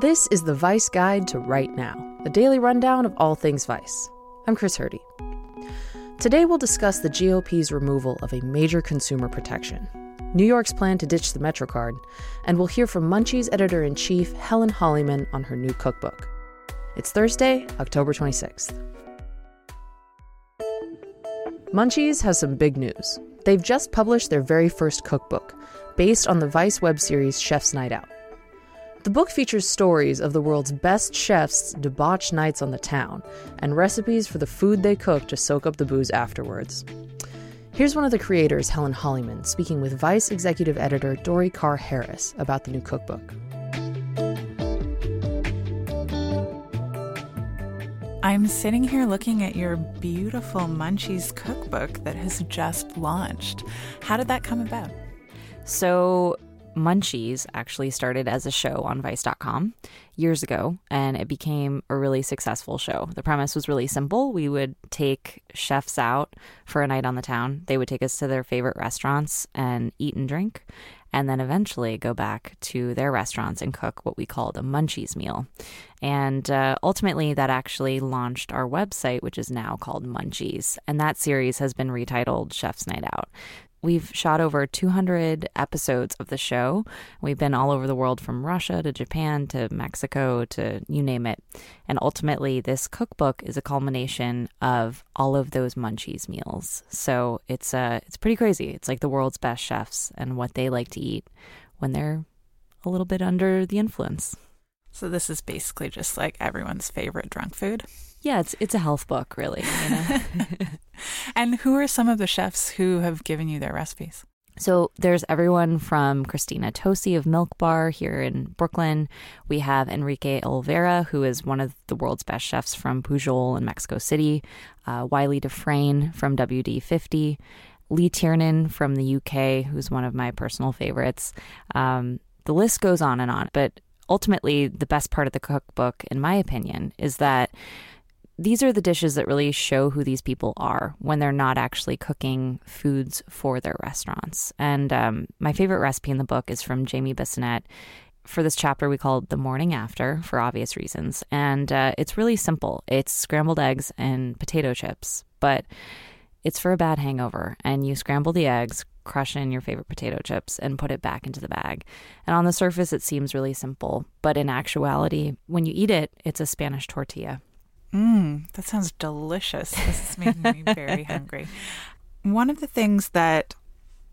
This is the Vice Guide to Right Now, a daily rundown of all things Vice. I'm Chris Hurdy. Today we'll discuss the GOP's removal of a major consumer protection, New York's plan to ditch the MetroCard, and we'll hear from Munchie's editor in chief, Helen Hollyman, on her new cookbook. It's Thursday, October 26th. Munchies has some big news. They've just published their very first cookbook, based on the Vice web series Chef's Night Out. The book features stories of the world's best chefs' debauched nights on the town and recipes for the food they cook to soak up the booze afterwards. Here's one of the creators, Helen Hollyman, speaking with Vice executive editor Dori Carr Harris about the new cookbook. I'm sitting here looking at your beautiful Munchies cookbook that has just launched. How did that come about? So, Munchies actually started as a show on Vice.com years ago, and it became a really successful show. The premise was really simple. We would take chefs out for a night on the town, they would take us to their favorite restaurants and eat and drink. And then eventually go back to their restaurants and cook what we called a munchies meal. And uh, ultimately, that actually launched our website, which is now called Munchies. And that series has been retitled Chef's Night Out. We've shot over 200 episodes of the show. We've been all over the world from Russia to Japan to Mexico to you name it. And ultimately, this cookbook is a culmination of all of those munchies meals. So it's uh, it's pretty crazy. It's like the world's best chefs and what they like to eat when they're a little bit under the influence. So this is basically just like everyone's favorite drunk food. Yeah, it's it's a health book, really. You know? and who are some of the chefs who have given you their recipes? So there's everyone from Christina Tosi of Milk Bar here in Brooklyn. We have Enrique Olvera, who is one of the world's best chefs from Pujol in Mexico City. Uh, Wylie Dufresne from WD50. Lee Tiernan from the UK, who's one of my personal favorites. Um, the list goes on and on, but ultimately, the best part of the cookbook, in my opinion, is that these are the dishes that really show who these people are when they're not actually cooking foods for their restaurants. And um, my favorite recipe in the book is from Jamie Bissonnette. For this chapter, we call it The Morning After for obvious reasons. And uh, it's really simple it's scrambled eggs and potato chips, but it's for a bad hangover. And you scramble the eggs, crush in your favorite potato chips, and put it back into the bag. And on the surface, it seems really simple. But in actuality, when you eat it, it's a Spanish tortilla. Mmm, that sounds delicious. This is making me very hungry. One of the things that,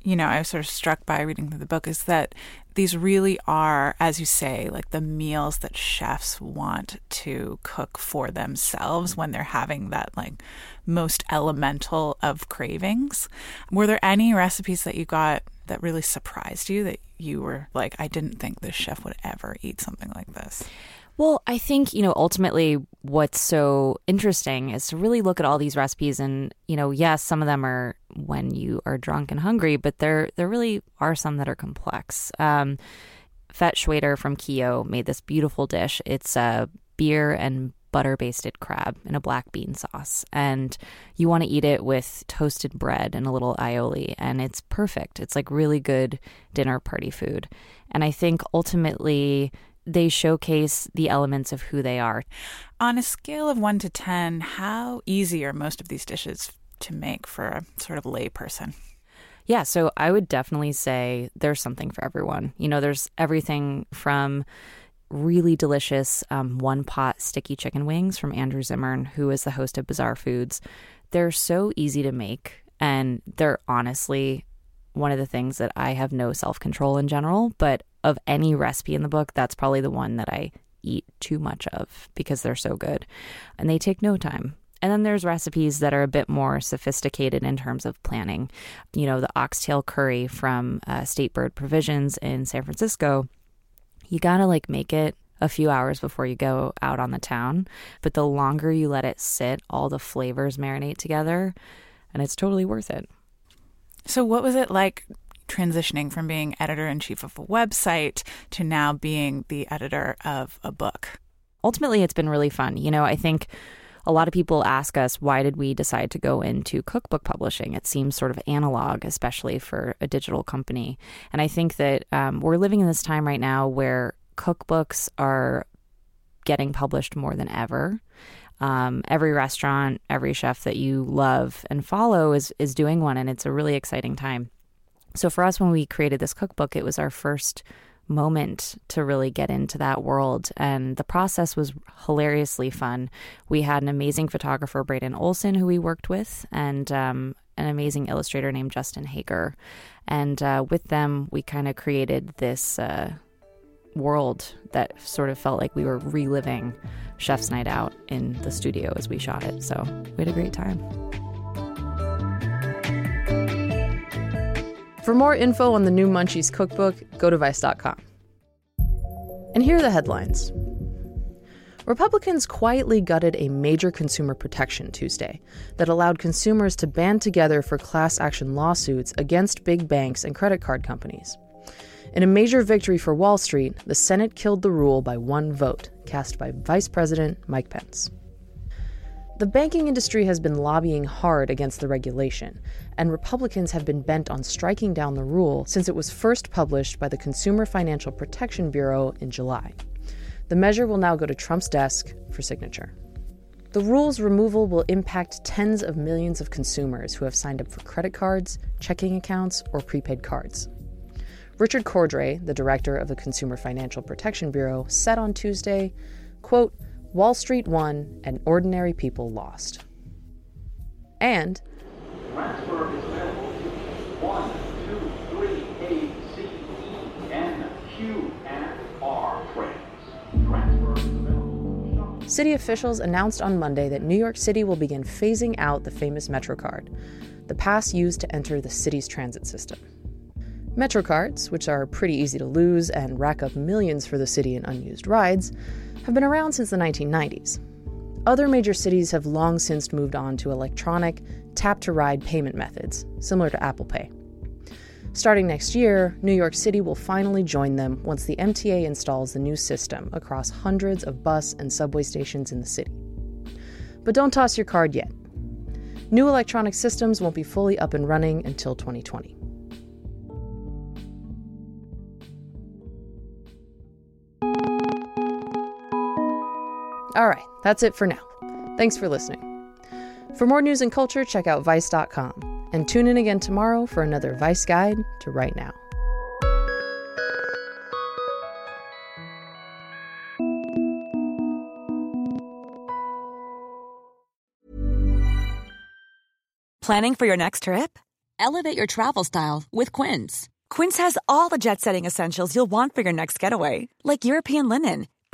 you know, I was sort of struck by reading through the book is that these really are, as you say, like the meals that chefs want to cook for themselves when they're having that like most elemental of cravings. Were there any recipes that you got that really surprised you that you were like, I didn't think this chef would ever eat something like this? Well, I think, you know, ultimately what's so interesting is to really look at all these recipes and, you know, yes, some of them are when you are drunk and hungry, but there there really are some that are complex. Um, Fet Schweder from Kio made this beautiful dish. It's a beer and butter basted crab in a black bean sauce. And you want to eat it with toasted bread and a little aioli. And it's perfect. It's like really good dinner party food. And I think ultimately they showcase the elements of who they are. On a scale of 1 to 10, how easy are most of these dishes to make for a sort of layperson? Yeah, so I would definitely say there's something for everyone. You know, there's everything from really delicious um, one pot sticky chicken wings from Andrew Zimmern, who is the host of Bizarre Foods. They're so easy to make, and they're honestly one of the things that I have no self control in general, but of any recipe in the book, that's probably the one that I eat too much of because they're so good. And they take no time. And then there's recipes that are a bit more sophisticated in terms of planning. You know, the oxtail curry from uh, State Bird Provisions in San Francisco. You gotta like make it a few hours before you go out on the town. But the longer you let it sit, all the flavors marinate together, and it's totally worth it. So, what was it like transitioning from being editor in chief of a website to now being the editor of a book? Ultimately, it's been really fun. You know, I think a lot of people ask us why did we decide to go into cookbook publishing it seems sort of analog especially for a digital company and i think that um, we're living in this time right now where cookbooks are getting published more than ever um, every restaurant every chef that you love and follow is is doing one and it's a really exciting time so for us when we created this cookbook it was our first moment to really get into that world. And the process was hilariously fun. We had an amazing photographer, Braden Olson, who we worked with, and um, an amazing illustrator named Justin Hager. And uh, with them, we kind of created this uh, world that sort of felt like we were reliving Chef's Night Out in the studio as we shot it. So we had a great time. For more info on the new Munchies cookbook, go to Vice.com. And here are the headlines Republicans quietly gutted a major consumer protection Tuesday that allowed consumers to band together for class action lawsuits against big banks and credit card companies. In a major victory for Wall Street, the Senate killed the rule by one vote, cast by Vice President Mike Pence. The banking industry has been lobbying hard against the regulation, and Republicans have been bent on striking down the rule since it was first published by the Consumer Financial Protection Bureau in July. The measure will now go to Trump's desk for signature. The rule's removal will impact tens of millions of consumers who have signed up for credit cards, checking accounts, or prepaid cards. Richard Cordray, the director of the Consumer Financial Protection Bureau, said on Tuesday, quote, Wall Street won and ordinary people lost. And City officials announced on Monday that New York City will begin phasing out the famous MetroCard, the pass used to enter the city's transit system. MetroCards, which are pretty easy to lose and rack up millions for the city in unused rides, have been around since the 1990s. Other major cities have long since moved on to electronic, tap to ride payment methods, similar to Apple Pay. Starting next year, New York City will finally join them once the MTA installs the new system across hundreds of bus and subway stations in the city. But don't toss your card yet. New electronic systems won't be fully up and running until 2020. All right, that's it for now. Thanks for listening. For more news and culture, check out Vice.com and tune in again tomorrow for another Vice Guide to Right Now. Planning for your next trip? Elevate your travel style with Quince. Quince has all the jet setting essentials you'll want for your next getaway, like European linen